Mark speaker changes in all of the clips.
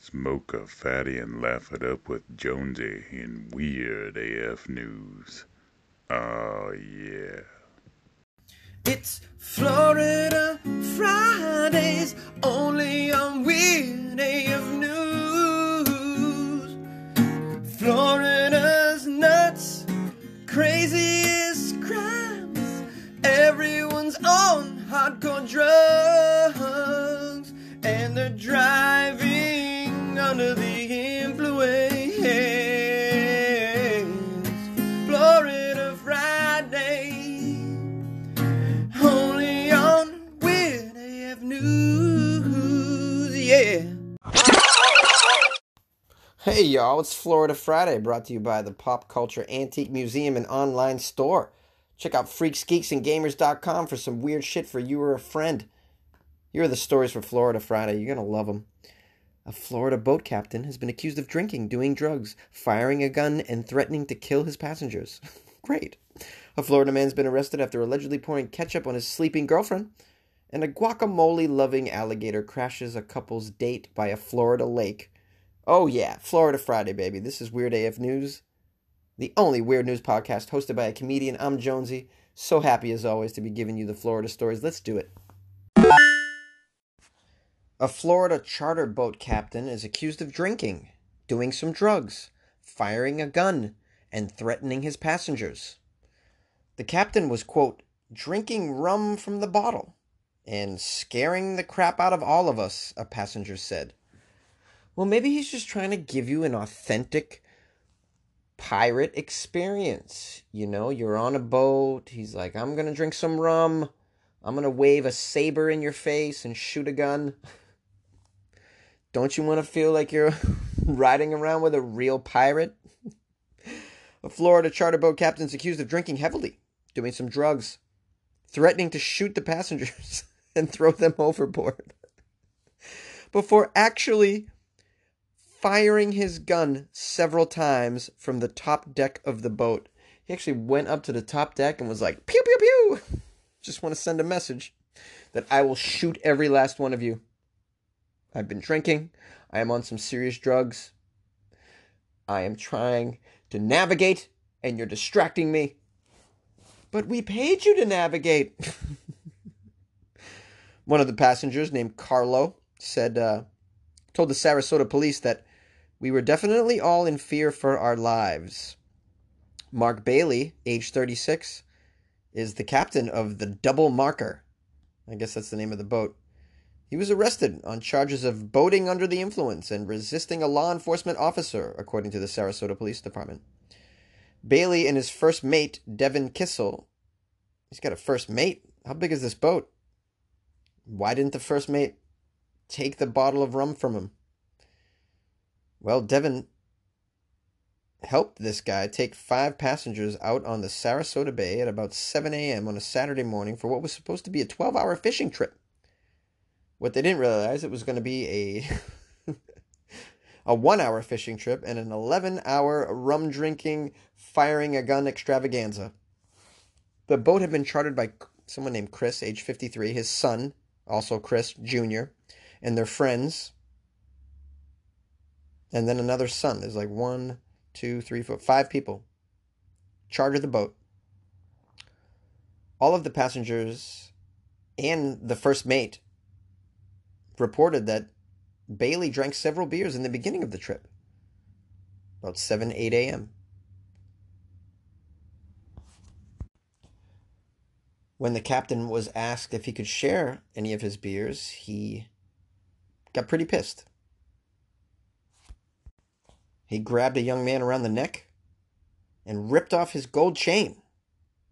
Speaker 1: Smoke a fatty and laugh it up with Jonesy in Weird AF News. Oh, yeah.
Speaker 2: It's Florida Fridays only on Weird AF News. Florida's nuts, craziest crimes. Everyone's on hardcore drugs and they're driving under the influence. Florida Friday. Only on Weird AF News, yeah.
Speaker 3: Hey y'all, it's Florida Friday brought to you by the Pop Culture Antique Museum and Online Store. Check out freaksgeeksandgamers.com for some weird shit for you or a friend. Here are the stories for Florida Friday. You're going to love them. A Florida boat captain has been accused of drinking, doing drugs, firing a gun, and threatening to kill his passengers. Great. A Florida man's been arrested after allegedly pouring ketchup on his sleeping girlfriend. And a guacamole loving alligator crashes a couple's date by a Florida lake. Oh, yeah, Florida Friday, baby. This is Weird AF News, the only weird news podcast hosted by a comedian. I'm Jonesy. So happy as always to be giving you the Florida stories. Let's do it. A Florida charter boat captain is accused of drinking, doing some drugs, firing a gun, and threatening his passengers. The captain was, quote, drinking rum from the bottle and scaring the crap out of all of us, a passenger said. Well, maybe he's just trying to give you an authentic pirate experience. You know, you're on a boat. He's like, I'm going to drink some rum. I'm going to wave a saber in your face and shoot a gun. Don't you want to feel like you're riding around with a real pirate? a Florida charter boat captain's accused of drinking heavily, doing some drugs, threatening to shoot the passengers and throw them overboard before actually firing his gun several times from the top deck of the boat. He actually went up to the top deck and was like, pew, pew, pew. Just want to send a message that I will shoot every last one of you. I've been drinking. I am on some serious drugs. I am trying to navigate, and you're distracting me. But we paid you to navigate. One of the passengers, named Carlo, said, uh, told the Sarasota police that we were definitely all in fear for our lives. Mark Bailey, age 36, is the captain of the Double Marker. I guess that's the name of the boat. He was arrested on charges of boating under the influence and resisting a law enforcement officer, according to the Sarasota Police Department. Bailey and his first mate, Devin Kissel, he's got a first mate. How big is this boat? Why didn't the first mate take the bottle of rum from him? Well, Devin helped this guy take five passengers out on the Sarasota Bay at about 7 a.m. on a Saturday morning for what was supposed to be a 12 hour fishing trip. What they didn't realize it was going to be a a 1-hour fishing trip and an 11-hour rum drinking, firing a gun extravaganza. The boat had been chartered by someone named Chris, age 53, his son, also Chris Jr., and their friends. And then another son. There's like one, two, three, four, five people. Chartered the boat. All of the passengers and the first mate reported that Bailey drank several beers in the beginning of the trip, about 7, 8 a.m. When the captain was asked if he could share any of his beers, he got pretty pissed. He grabbed a young man around the neck and ripped off his gold chain,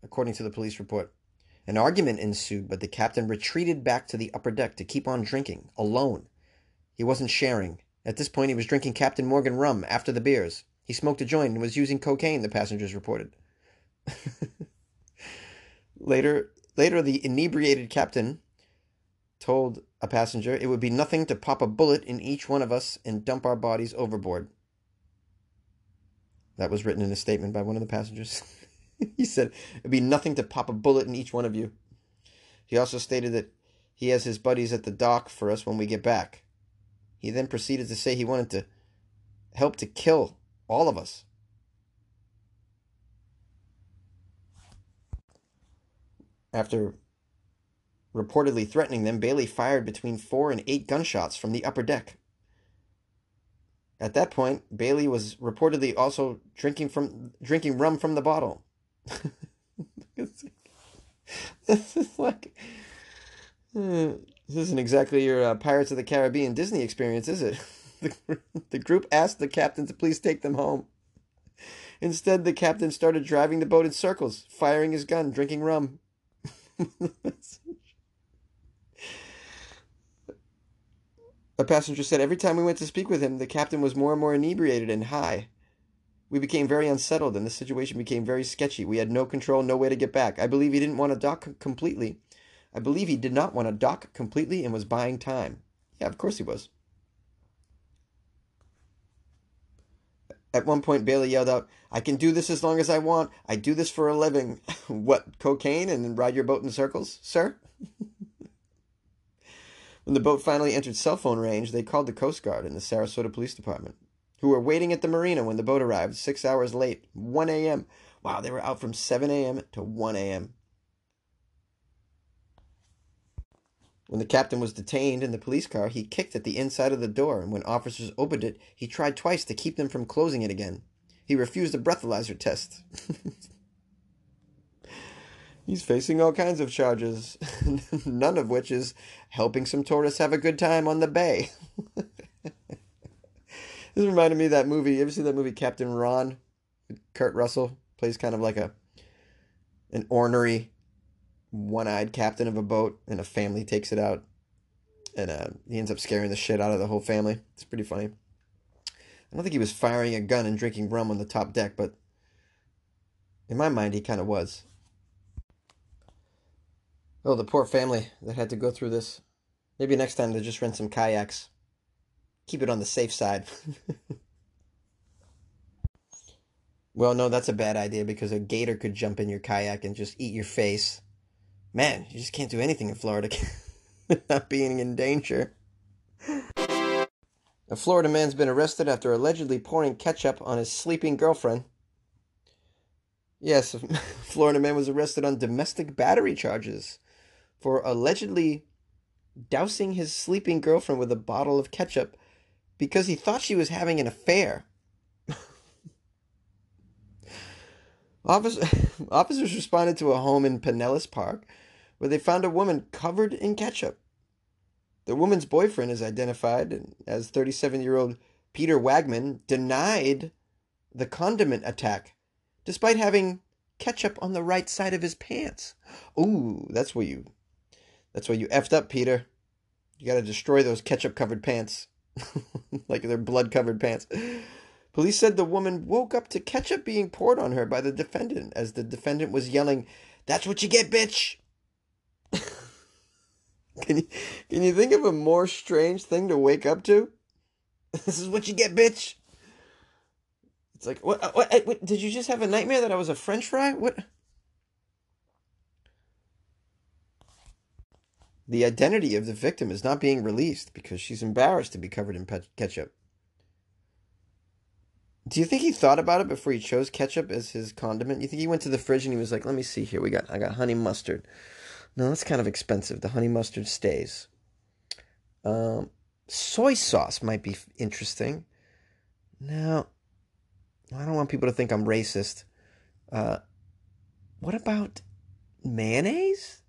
Speaker 3: according to the police report. An argument ensued, but the captain retreated back to the upper deck to keep on drinking, alone. He wasn't sharing. At this point, he was drinking Captain Morgan rum after the beers. He smoked a joint and was using cocaine, the passengers reported. later, later, the inebriated captain told a passenger it would be nothing to pop a bullet in each one of us and dump our bodies overboard. That was written in a statement by one of the passengers. he said it'd be nothing to pop a bullet in each one of you. He also stated that he has his buddies at the dock for us when we get back. He then proceeded to say he wanted to help to kill all of us. After reportedly threatening them, Bailey fired between four and eight gunshots from the upper deck. At that point, Bailey was reportedly also drinking from drinking rum from the bottle. this is like uh, this isn't exactly your uh, Pirates of the Caribbean Disney experience, is it? the, the group asked the captain to please take them home. Instead, the captain started driving the boat in circles, firing his gun, drinking rum. A passenger said every time we went to speak with him, the captain was more and more inebriated and high. We became very unsettled, and the situation became very sketchy. We had no control, no way to get back. I believe he didn't want to dock completely. I believe he did not want to dock completely and was buying time. Yeah, of course he was. At one point, Bailey yelled out, I can do this as long as I want. I do this for a living. what, cocaine and ride your boat in circles, sir? when the boat finally entered cell phone range, they called the Coast Guard and the Sarasota Police Department, who were waiting at the marina when the boat arrived, six hours late, 1 a.m. Wow, they were out from 7 a.m. to 1 a.m. When the captain was detained in the police car, he kicked at the inside of the door, and when officers opened it, he tried twice to keep them from closing it again. He refused a breathalyzer test. He's facing all kinds of charges, none of which is helping some tourists have a good time on the bay. this reminded me of that movie. You ever see that movie Captain Ron? Kurt Russell plays kind of like a an ornery one-eyed captain of a boat, and a family takes it out, and uh, he ends up scaring the shit out of the whole family. It's pretty funny. I don't think he was firing a gun and drinking rum on the top deck, but in my mind, he kind of was. Oh, the poor family that had to go through this. Maybe next time they'll just rent some kayaks. Keep it on the safe side. well, no, that's a bad idea because a gator could jump in your kayak and just eat your face man, you just can't do anything in Florida without being in danger. A Florida man's been arrested after allegedly pouring ketchup on his sleeping girlfriend. Yes, a Florida man was arrested on domestic battery charges for allegedly dousing his sleeping girlfriend with a bottle of ketchup because he thought she was having an affair. officers responded to a home in Pinellas Park where they found a woman covered in ketchup. The woman's boyfriend is identified as 37 year old Peter Wagman, denied the condiment attack despite having ketchup on the right side of his pants. Ooh, that's where you that's where you effed up, Peter. You gotta destroy those ketchup covered pants. like they're blood covered pants. Police said the woman woke up to ketchup being poured on her by the defendant as the defendant was yelling, That's what you get, bitch! can you can you think of a more strange thing to wake up to? This is what you get, bitch. It's like what? Uh, what? Uh, what did you just have a nightmare that I was a French fry? What? The identity of the victim is not being released because she's embarrassed to be covered in ketchup. Do you think he thought about it before he chose ketchup as his condiment? You think he went to the fridge and he was like, "Let me see here. We got I got honey mustard. No, that's kind of expensive. The honey mustard stays. Um, soy sauce might be interesting. Now, I don't want people to think I'm racist. Uh, what about mayonnaise?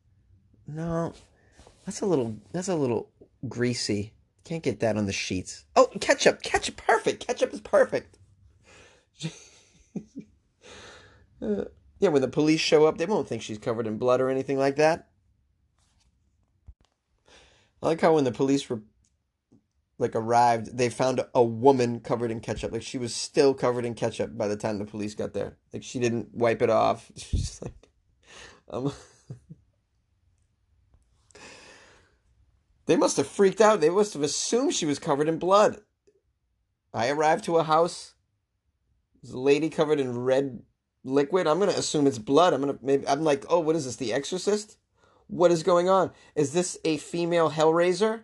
Speaker 3: No, that's a little. That's a little greasy. Can't get that on the sheets. Oh, ketchup! Ketchup, perfect. Ketchup is perfect. uh, yeah, when the police show up, they won't think she's covered in blood or anything like that. I like how when the police were like arrived, they found a woman covered in ketchup. Like she was still covered in ketchup by the time the police got there. Like she didn't wipe it off. She's like, um. they must have freaked out. They must have assumed she was covered in blood. I arrived to a house. There's a lady covered in red liquid. I'm gonna assume it's blood. I'm gonna maybe. I'm like, oh, what is this? The Exorcist? What is going on? Is this a female Hellraiser?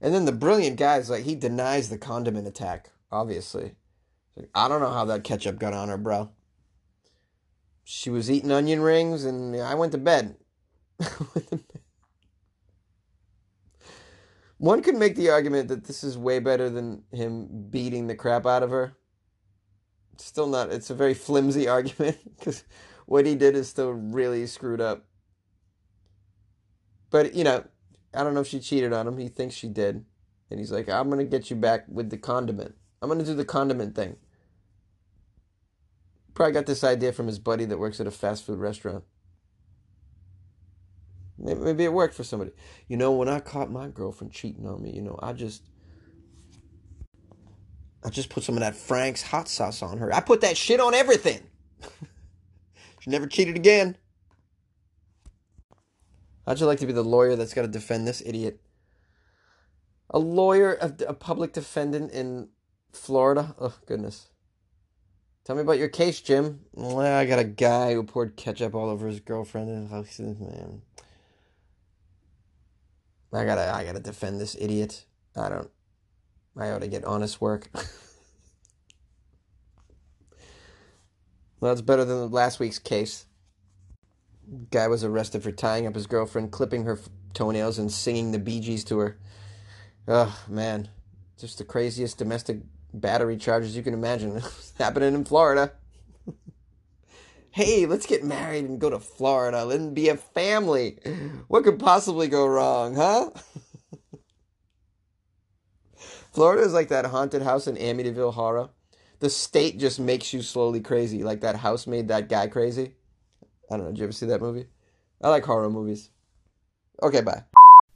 Speaker 3: And then the brilliant guy's like, he denies the condiment attack, obviously. I don't know how that ketchup got on her, bro. She was eating onion rings, and I went to bed. One could make the argument that this is way better than him beating the crap out of her. Still not, it's a very flimsy argument because what he did is still really screwed up. But, you know, I don't know if she cheated on him. He thinks she did. And he's like, I'm going to get you back with the condiment. I'm going to do the condiment thing. Probably got this idea from his buddy that works at a fast food restaurant. Maybe it worked for somebody. You know, when I caught my girlfriend cheating on me, you know, I just I just put some of that Frank's hot sauce on her. I put that shit on everything. she never cheated again. How'd you like to be the lawyer that's got to defend this idiot? A lawyer, a, a public defendant in Florida? Oh, goodness. Tell me about your case, Jim. Well, I got a guy who poured ketchup all over his girlfriend house. Man, I gotta, I gotta defend this idiot. I don't. I ought to get honest work. well, that's better than last week's case. Guy was arrested for tying up his girlfriend, clipping her toenails, and singing the Bee Gees to her. Oh man, just the craziest domestic battery charges you can imagine happening in Florida. Hey, let's get married and go to Florida and be a family. What could possibly go wrong, huh? Florida is like that haunted house in Amityville Horror. The state just makes you slowly crazy. Like that house made that guy crazy. I don't know. Did you ever see that movie? I like horror movies. Okay, bye.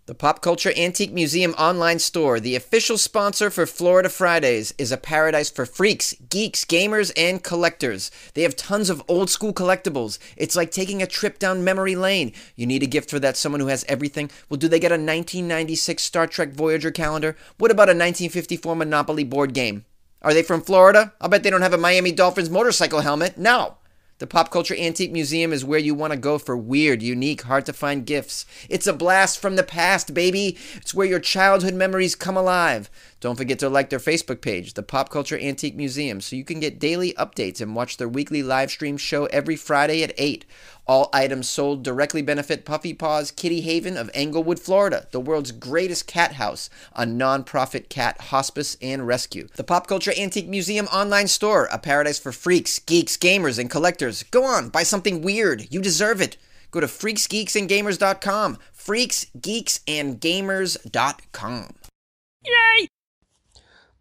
Speaker 3: The Pop Culture Antique Museum online store, the official sponsor for Florida Fridays, is a paradise for freaks, geeks, gamers, and collectors. They have tons of old school collectibles. It's like taking a trip down memory lane. You need a gift for that someone who has everything? Well, do they get a 1996 Star Trek Voyager calendar? What about a 1954 Monopoly board game? Are they from Florida? I'll bet they don't have a Miami Dolphins motorcycle helmet. No. The Pop Culture Antique Museum is where you want to go for weird, unique, hard to find gifts. It's a blast from the past, baby. It's where your childhood memories come alive. Don't forget to like their Facebook page, the Pop Culture Antique Museum, so you can get daily updates and watch their weekly live stream show every Friday at 8. All items sold directly benefit Puffy Paws Kitty Haven of Englewood, Florida, the world's greatest cat house, a non-profit cat hospice and rescue. The Pop Culture Antique Museum online store, a paradise for freaks, geeks, gamers, and collectors. Go on, buy something weird. You deserve it. Go to freaksgeeksandgamers.com. Freaksgeeksandgamers.com.
Speaker 4: Yay!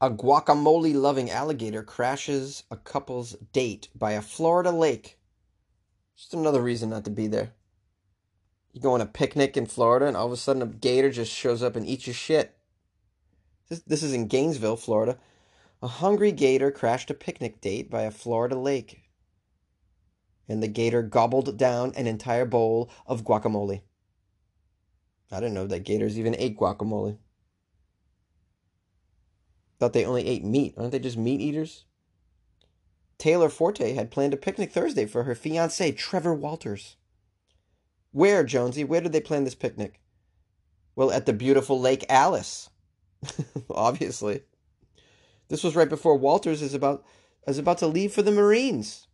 Speaker 3: A guacamole loving alligator crashes a couple's date by a Florida lake. Just another reason not to be there. You go on a picnic in Florida and all of a sudden a gator just shows up and eats your shit. This, this is in Gainesville, Florida. A hungry gator crashed a picnic date by a Florida lake. And the gator gobbled down an entire bowl of guacamole. I didn't know that gators even ate guacamole. Thought they only ate meat. Aren't they just meat eaters? Taylor Forte had planned a picnic Thursday for her fiance, Trevor Walters. Where, Jonesy? Where did they plan this picnic? Well, at the beautiful Lake Alice. Obviously. This was right before Walters is about is about to leave for the Marines.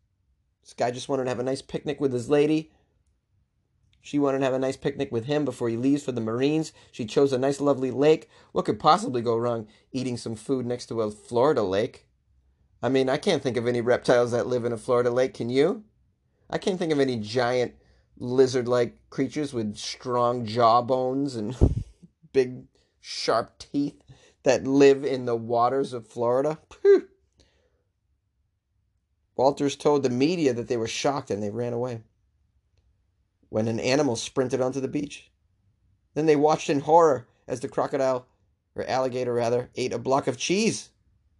Speaker 3: This guy just wanted to have a nice picnic with his lady. She wanted to have a nice picnic with him before he leaves for the Marines. She chose a nice, lovely lake. What could possibly go wrong eating some food next to a Florida lake? I mean, I can't think of any reptiles that live in a Florida lake. Can you? I can't think of any giant lizard like creatures with strong jawbones and big, sharp teeth that live in the waters of Florida. Phew. Walters told the media that they were shocked and they ran away when an animal sprinted onto the beach. Then they watched in horror as the crocodile, or alligator rather, ate a block of cheese.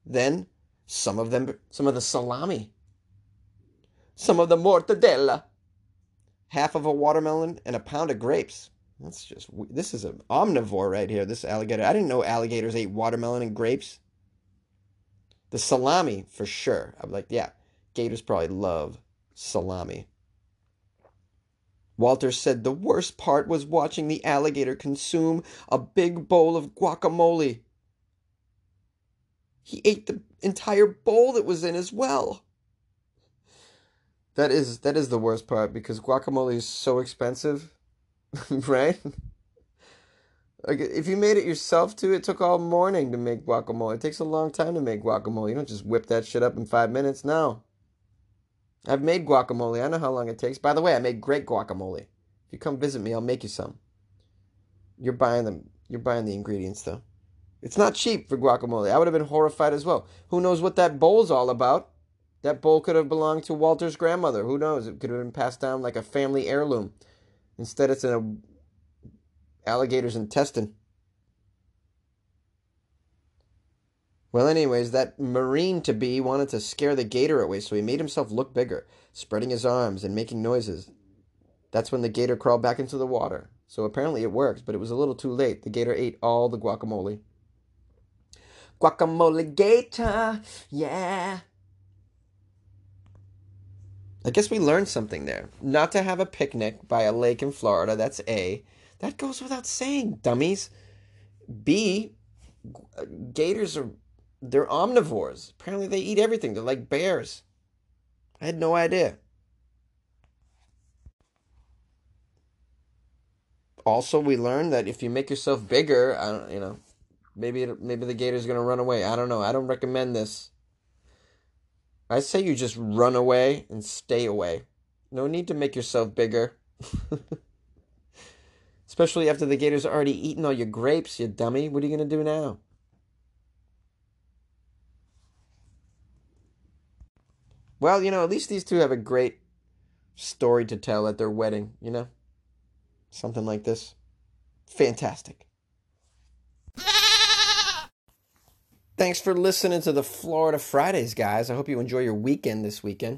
Speaker 3: Then some of them, some of the salami, some of the mortadella, half of a watermelon, and a pound of grapes. That's just this is an omnivore right here. This alligator. I didn't know alligators ate watermelon and grapes. The salami for sure. I'm like, yeah, gators probably love salami. Walter said the worst part was watching the alligator consume a big bowl of guacamole. He ate the entire bowl that was in as well. That is that is the worst part because guacamole is so expensive, right? Like if you made it yourself too, it took all morning to make guacamole. It takes a long time to make guacamole. You don't just whip that shit up in five minutes. No. I've made guacamole. I know how long it takes. By the way, I make great guacamole. If you come visit me, I'll make you some. You're buying them. You're buying the ingredients though. It's not cheap for guacamole. I would have been horrified as well. Who knows what that bowl's all about? That bowl could have belonged to Walter's grandmother. Who knows? It could have been passed down like a family heirloom. Instead, it's in a alligator's intestine. Well, anyways, that Marine to be wanted to scare the gator away, so he made himself look bigger, spreading his arms and making noises. That's when the gator crawled back into the water. So apparently it worked, but it was a little too late. The gator ate all the guacamole. Guacamole gator, yeah. I guess we learned something there. Not to have a picnic by a lake in Florida, that's A. That goes without saying, dummies. B, uh, gators are they're omnivores. Apparently they eat everything. They're like bears. I had no idea. Also, we learned that if you make yourself bigger, I don't, you know, maybe maybe the gator's gonna run away. I don't know. I don't recommend this. I say you just run away and stay away. No need to make yourself bigger. Especially after the gator's already eaten all your grapes, you dummy. What are you to do now? Well, you know, at least these two have a great story to tell at their wedding, you know? Something like this. Fantastic. Thanks for listening to the Florida Fridays, guys. I hope you enjoy your weekend this weekend.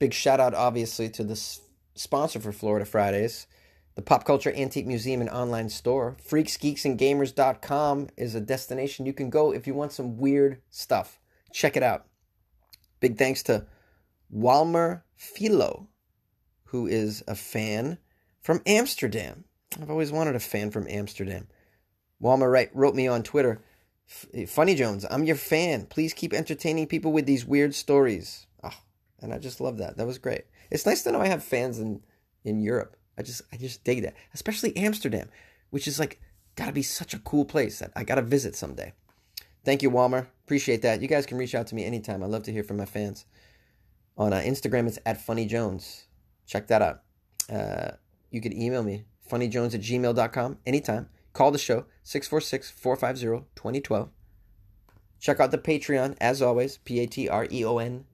Speaker 3: Big shout out, obviously, to the sponsor for Florida Fridays, the Pop Culture Antique Museum and online store. FreaksGeeksAndGamers.com is a destination you can go if you want some weird stuff. Check it out. Big thanks to Walmer Philo, who is a fan from Amsterdam. I've always wanted a fan from Amsterdam. Walmer wrote me on Twitter eh, Funny Jones, I'm your fan. Please keep entertaining people with these weird stories. Oh, and I just love that. That was great. It's nice to know I have fans in in Europe. I just I just dig that, especially Amsterdam, which is like got to be such a cool place that I got to visit someday. Thank you, Walmer. Appreciate that. You guys can reach out to me anytime. I love to hear from my fans. On uh, Instagram, it's at Funny Jones. Check that out. Uh, you can email me, funnyjones at gmail.com anytime. Call the show, 646 450 2012. Check out the Patreon, as always, P A T R E O N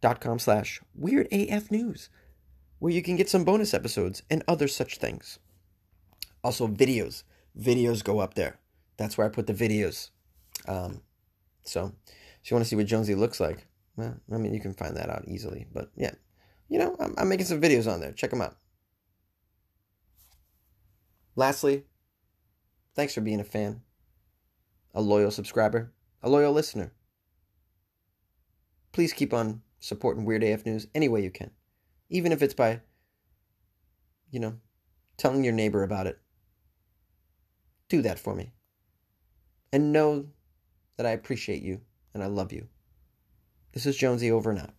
Speaker 3: dot com slash weird AF news, where you can get some bonus episodes and other such things. Also, videos. Videos go up there. That's where I put the videos. Um, so, if you want to see what Jonesy looks like, well, I mean, you can find that out easily. But yeah, you know, I'm, I'm making some videos on there. Check them out. Lastly, Thanks for being a fan, a loyal subscriber, a loyal listener. Please keep on supporting Weird AF News any way you can, even if it's by, you know, telling your neighbor about it. Do that for me. And know that I appreciate you and I love you. This is Jonesy over and out.